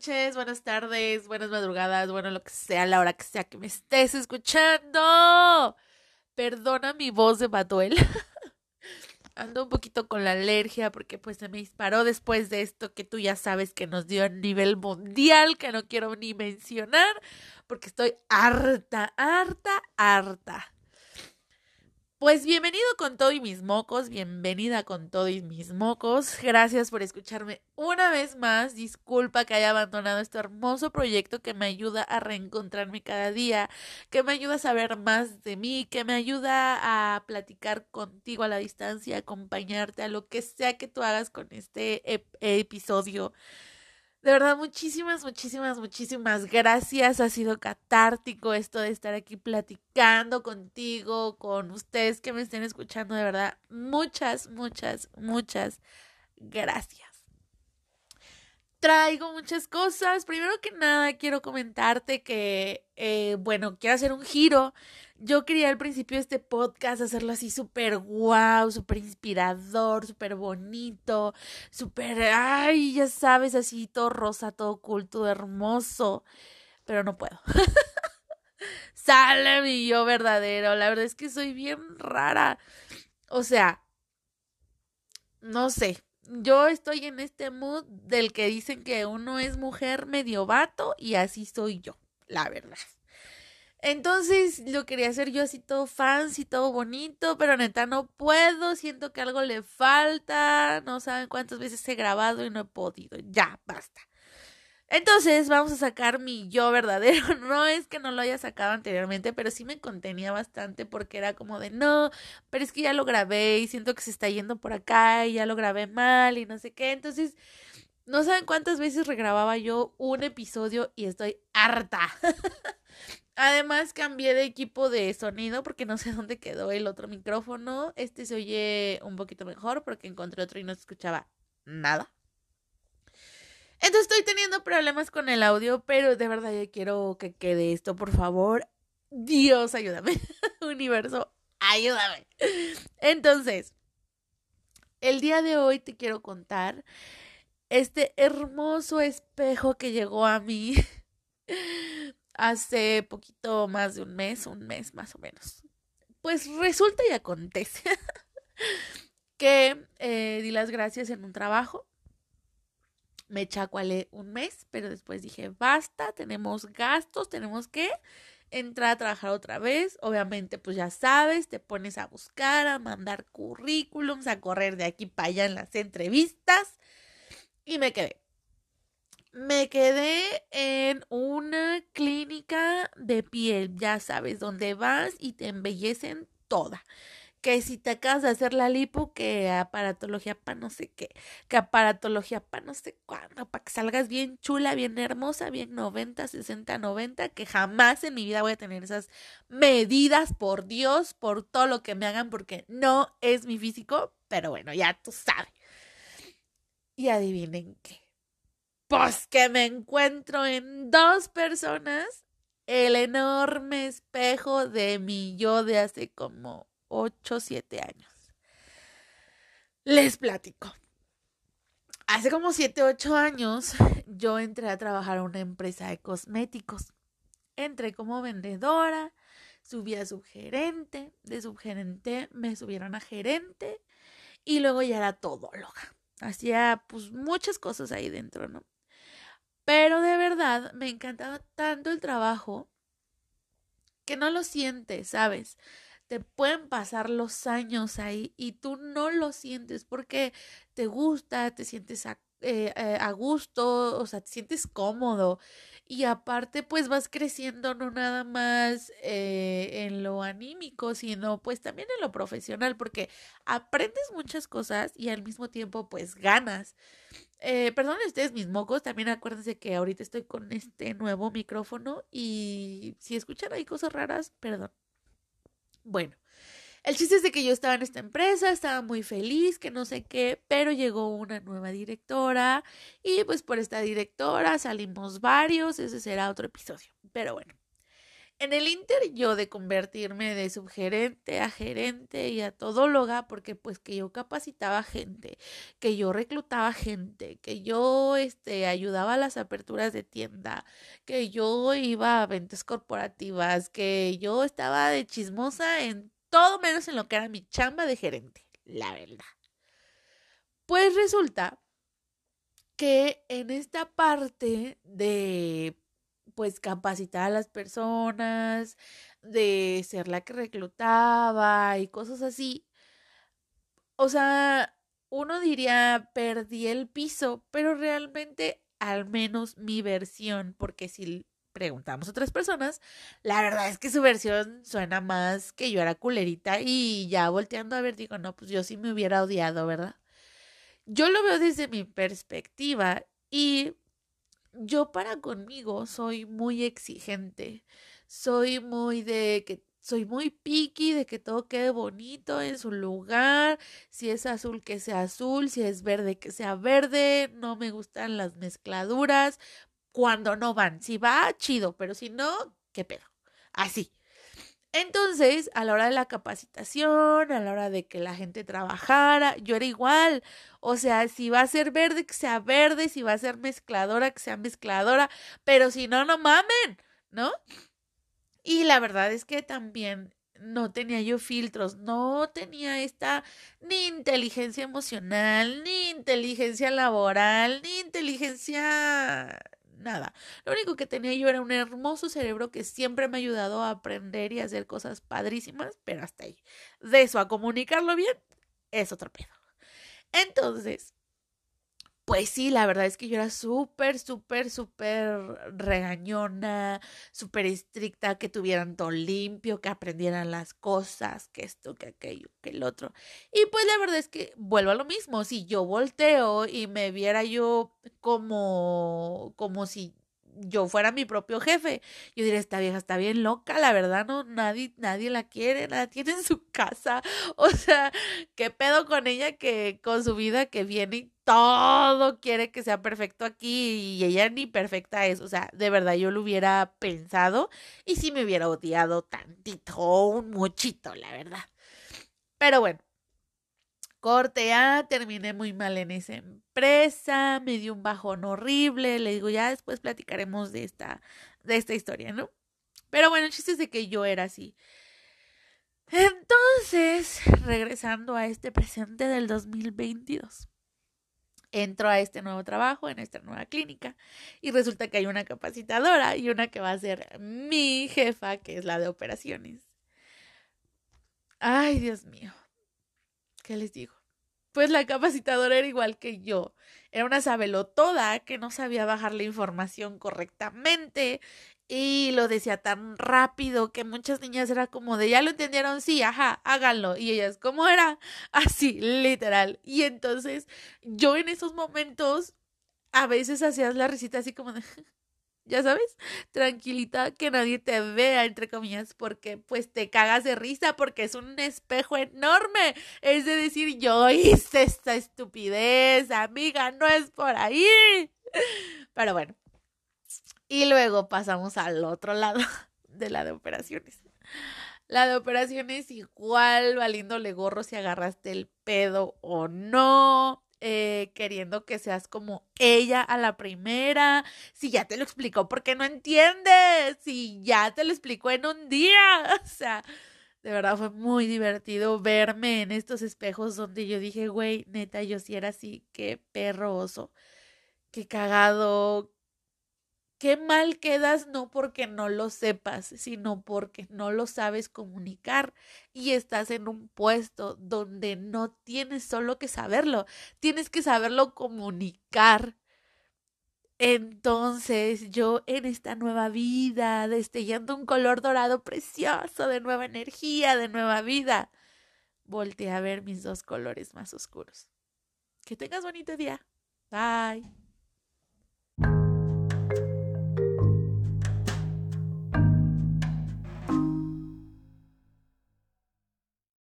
noches, buenas tardes, buenas madrugadas, bueno, lo que sea, la hora que sea que me estés escuchando. Perdona mi voz de Batuel. Ando un poquito con la alergia porque pues se me disparó después de esto que tú ya sabes que nos dio a nivel mundial, que no quiero ni mencionar, porque estoy harta, harta, harta. Pues bienvenido con todo y mis mocos, bienvenida con todo y mis mocos. Gracias por escucharme una vez más. Disculpa que haya abandonado este hermoso proyecto que me ayuda a reencontrarme cada día, que me ayuda a saber más de mí, que me ayuda a platicar contigo a la distancia, acompañarte a lo que sea que tú hagas con este episodio. De verdad, muchísimas, muchísimas, muchísimas gracias. Ha sido catártico esto de estar aquí platicando contigo, con ustedes que me estén escuchando. De verdad, muchas, muchas, muchas gracias. Traigo muchas cosas. Primero que nada, quiero comentarte que, eh, bueno, quiero hacer un giro yo quería al principio de este podcast hacerlo así súper guau, súper inspirador, súper bonito, súper, ay, ya sabes, así todo rosa, todo culto, hermoso, pero no puedo. Sale mi yo verdadero, la verdad es que soy bien rara. O sea, no sé, yo estoy en este mood del que dicen que uno es mujer medio vato y así soy yo, la verdad. Entonces lo quería hacer yo así todo fancy, todo bonito, pero neta no puedo, siento que algo le falta, no saben cuántas veces he grabado y no he podido, ya, basta. Entonces vamos a sacar mi yo verdadero. No es que no lo haya sacado anteriormente, pero sí me contenía bastante porque era como de no, pero es que ya lo grabé y siento que se está yendo por acá y ya lo grabé mal y no sé qué. Entonces, no saben cuántas veces regrababa yo un episodio y estoy harta. Además cambié de equipo de sonido porque no sé dónde quedó el otro micrófono. Este se oye un poquito mejor porque encontré otro y no se escuchaba nada. Entonces estoy teniendo problemas con el audio, pero de verdad ya quiero que quede esto, por favor. Dios, ayúdame. Universo, ayúdame. Entonces, el día de hoy te quiero contar este hermoso espejo que llegó a mí hace poquito más de un mes, un mes más o menos. Pues resulta y acontece que eh, di las gracias en un trabajo. Me chacualé un mes, pero después dije, basta, tenemos gastos, tenemos que entrar a trabajar otra vez. Obviamente, pues ya sabes, te pones a buscar, a mandar currículums, a correr de aquí para allá en las entrevistas. Y me quedé me quedé en una clínica de piel, ya sabes, donde vas y te embellecen toda. Que si te acabas de hacer la lipo, que aparatología para no sé qué, que aparatología para no sé cuándo, para que salgas bien chula, bien hermosa, bien 90, 60, 90, que jamás en mi vida voy a tener esas medidas, por Dios, por todo lo que me hagan, porque no es mi físico, pero bueno, ya tú sabes. Y adivinen qué pues que me encuentro en dos personas el enorme espejo de mi yo de hace como 8 o 7 años. Les platico. Hace como 7 o 8 años yo entré a trabajar a una empresa de cosméticos. Entré como vendedora, subí a subgerente, de subgerente me subieron a gerente y luego ya era todóloga. Hacía pues muchas cosas ahí dentro, ¿no? Pero de verdad me encantaba tanto el trabajo que no lo sientes, ¿sabes? Te pueden pasar los años ahí y tú no lo sientes porque te gusta, te sientes a, eh, eh, gusto, o sea, te sientes cómodo y aparte pues vas creciendo no nada más eh, en lo anímico, sino pues también en lo profesional porque aprendes muchas cosas y al mismo tiempo pues ganas. Eh, ustedes mis mocos, también acuérdense que ahorita estoy con este nuevo micrófono y si escuchan ahí cosas raras, perdón. Bueno, el chiste es de que yo estaba en esta empresa, estaba muy feliz, que no sé qué, pero llegó una nueva directora y pues por esta directora salimos varios, ese será otro episodio, pero bueno. En el Inter yo de convertirme de subgerente a gerente y a todóloga, porque pues que yo capacitaba gente, que yo reclutaba gente, que yo este, ayudaba a las aperturas de tienda, que yo iba a ventas corporativas, que yo estaba de chismosa en todo menos en lo que era mi chamba de gerente, la verdad. Pues resulta que en esta parte de pues capacitar a las personas, de ser la que reclutaba y cosas así. O sea, uno diría perdí el piso, pero realmente al menos mi versión, porque si preguntamos a otras personas, la verdad es que su versión suena más que yo era culerita y ya volteando a ver digo, no, pues yo sí me hubiera odiado, ¿verdad? Yo lo veo desde mi perspectiva y yo para conmigo soy muy exigente, soy muy de que soy muy picky de que todo quede bonito en su lugar, si es azul que sea azul, si es verde que sea verde, no me gustan las mezcladuras cuando no van, si va chido, pero si no, qué pedo. Así. Entonces, a la hora de la capacitación, a la hora de que la gente trabajara, yo era igual. O sea, si va a ser verde, que sea verde, si va a ser mezcladora, que sea mezcladora, pero si no, no mamen, ¿no? Y la verdad es que también no tenía yo filtros, no tenía esta ni inteligencia emocional, ni inteligencia laboral, ni inteligencia nada. Lo único que tenía yo era un hermoso cerebro que siempre me ha ayudado a aprender y a hacer cosas padrísimas, pero hasta ahí. De eso a comunicarlo bien es otro pedo. Entonces, pues sí, la verdad es que yo era súper, súper, súper regañona, súper estricta, que tuvieran todo limpio, que aprendieran las cosas, que esto, que aquello, que el otro. Y pues la verdad es que vuelvo a lo mismo, si yo volteo y me viera yo como, como si yo fuera mi propio jefe, yo diría, esta vieja está bien loca, la verdad, no, nadie, nadie la quiere, nada tiene en su casa, o sea, qué pedo con ella que con su vida que viene todo quiere que sea perfecto aquí y ella ni perfecta es, o sea, de verdad yo lo hubiera pensado y si me hubiera odiado tantito, un muchito, la verdad. Pero bueno, Corte A, terminé muy mal en esa empresa, me dio un bajón horrible, le digo, ya después platicaremos de esta, de esta historia, ¿no? Pero bueno, el chiste es de que yo era así. Entonces, regresando a este presente del 2022, entro a este nuevo trabajo, en esta nueva clínica, y resulta que hay una capacitadora y una que va a ser mi jefa, que es la de operaciones. Ay, Dios mío. ¿Qué les digo? Pues la capacitadora era igual que yo. Era una sabelotoda que no sabía bajar la información correctamente y lo decía tan rápido que muchas niñas era como de ya lo entendieron, sí, ajá, háganlo. Y ellas, ¿cómo era? Así, literal. Y entonces yo en esos momentos a veces hacías la risita así como de ya sabes, tranquilita, que nadie te vea, entre comillas, porque pues te cagas de risa, porque es un espejo enorme. Es de decir, yo hice esta estupidez, amiga, no es por ahí. Pero bueno, y luego pasamos al otro lado de la de operaciones. La de operaciones igual, valiéndole gorro si agarraste el pedo o no. Eh, queriendo que seas como ella a la primera. Si ya te lo explicó, ¿por qué no entiendes? Si ya te lo explicó en un día. O sea, de verdad fue muy divertido verme en estos espejos donde yo dije, güey, neta, yo sí era así, qué perro oso, qué cagado, qué mal quedas no porque no lo sepas, sino porque no lo sabes comunicar y estás en un puesto donde no tienes solo que saberlo, tienes que saberlo comunicar. Entonces yo en esta nueva vida, destellando un color dorado precioso, de nueva energía, de nueva vida, volteé a ver mis dos colores más oscuros. Que tengas bonito día. Bye.